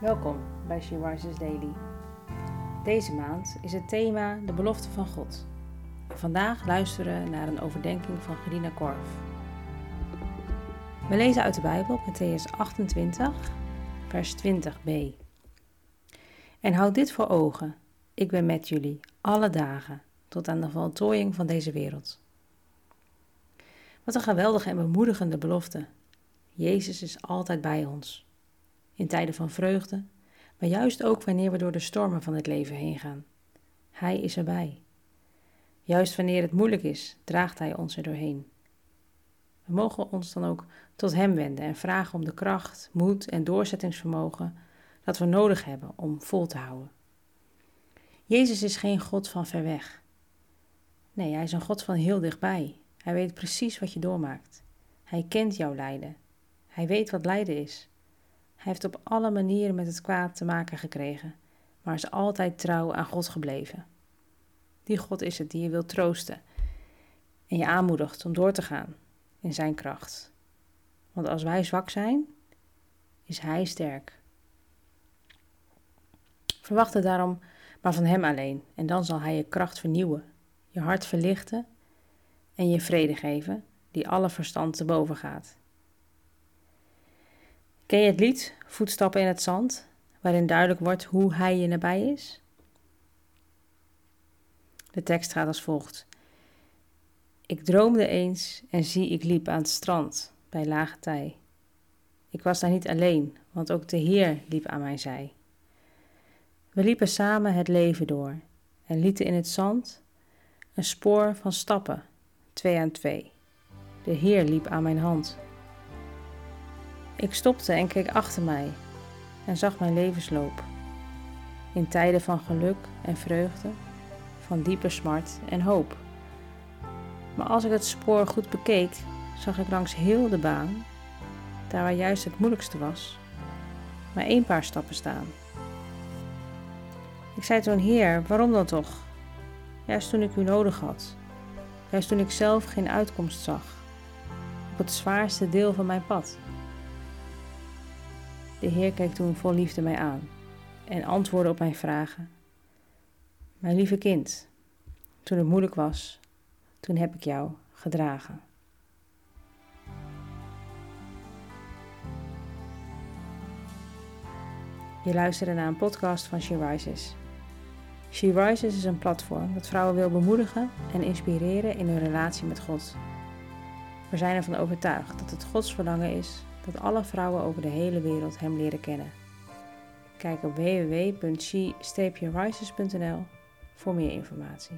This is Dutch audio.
Welkom bij She Daily. Deze maand is het thema de belofte van God. vandaag luisteren we naar een overdenking van Gerina Korf. We lezen uit de Bijbel Matthäus 28, vers 20b. En houd dit voor ogen: ik ben met jullie alle dagen tot aan de voltooiing van deze wereld. Wat een geweldige en bemoedigende belofte. Jezus is altijd bij ons in tijden van vreugde, maar juist ook wanneer we door de stormen van het leven heen gaan. Hij is erbij. Juist wanneer het moeilijk is, draagt Hij ons er doorheen. We mogen ons dan ook tot Hem wenden en vragen om de kracht, moed en doorzettingsvermogen dat we nodig hebben om vol te houden. Jezus is geen God van ver weg. Nee, Hij is een God van heel dichtbij. Hij weet precies wat je doormaakt. Hij kent jouw lijden. Hij weet wat lijden is. Hij heeft op alle manieren met het kwaad te maken gekregen, maar is altijd trouw aan God gebleven. Die God is het die je wil troosten en je aanmoedigt om door te gaan in zijn kracht. Want als wij zwak zijn, is Hij sterk. Verwacht het daarom maar van Hem alleen, en dan zal Hij je kracht vernieuwen, je hart verlichten en je vrede geven, die alle verstand te boven gaat. Ken je het lied Voetstappen in het zand, waarin duidelijk wordt hoe hij je nabij is? De tekst gaat als volgt. Ik droomde eens en zie ik liep aan het strand bij lage tij. Ik was daar niet alleen, want ook de Heer liep aan mijn zij. We liepen samen het leven door en lieten in het zand een spoor van stappen, twee aan twee. De Heer liep aan mijn hand. Ik stopte en keek achter mij en zag mijn levensloop. In tijden van geluk en vreugde, van diepe smart en hoop. Maar als ik het spoor goed bekeek, zag ik langs heel de baan, daar waar juist het moeilijkste was, maar één paar stappen staan. Ik zei toen, Heer, waarom dan toch? Juist toen ik u nodig had, juist toen ik zelf geen uitkomst zag, op het zwaarste deel van mijn pad. De Heer keek toen vol liefde mij aan en antwoordde op mijn vragen. Mijn lieve kind, toen het moeilijk was, toen heb ik jou gedragen. Je luisterde naar een podcast van She Rises. She Rises is een platform dat vrouwen wil bemoedigen en inspireren in hun relatie met God. We zijn ervan overtuigd dat het Gods verlangen is dat alle vrouwen over de hele wereld Hem leren kennen. Kijk op www.she-rises.nl voor meer informatie.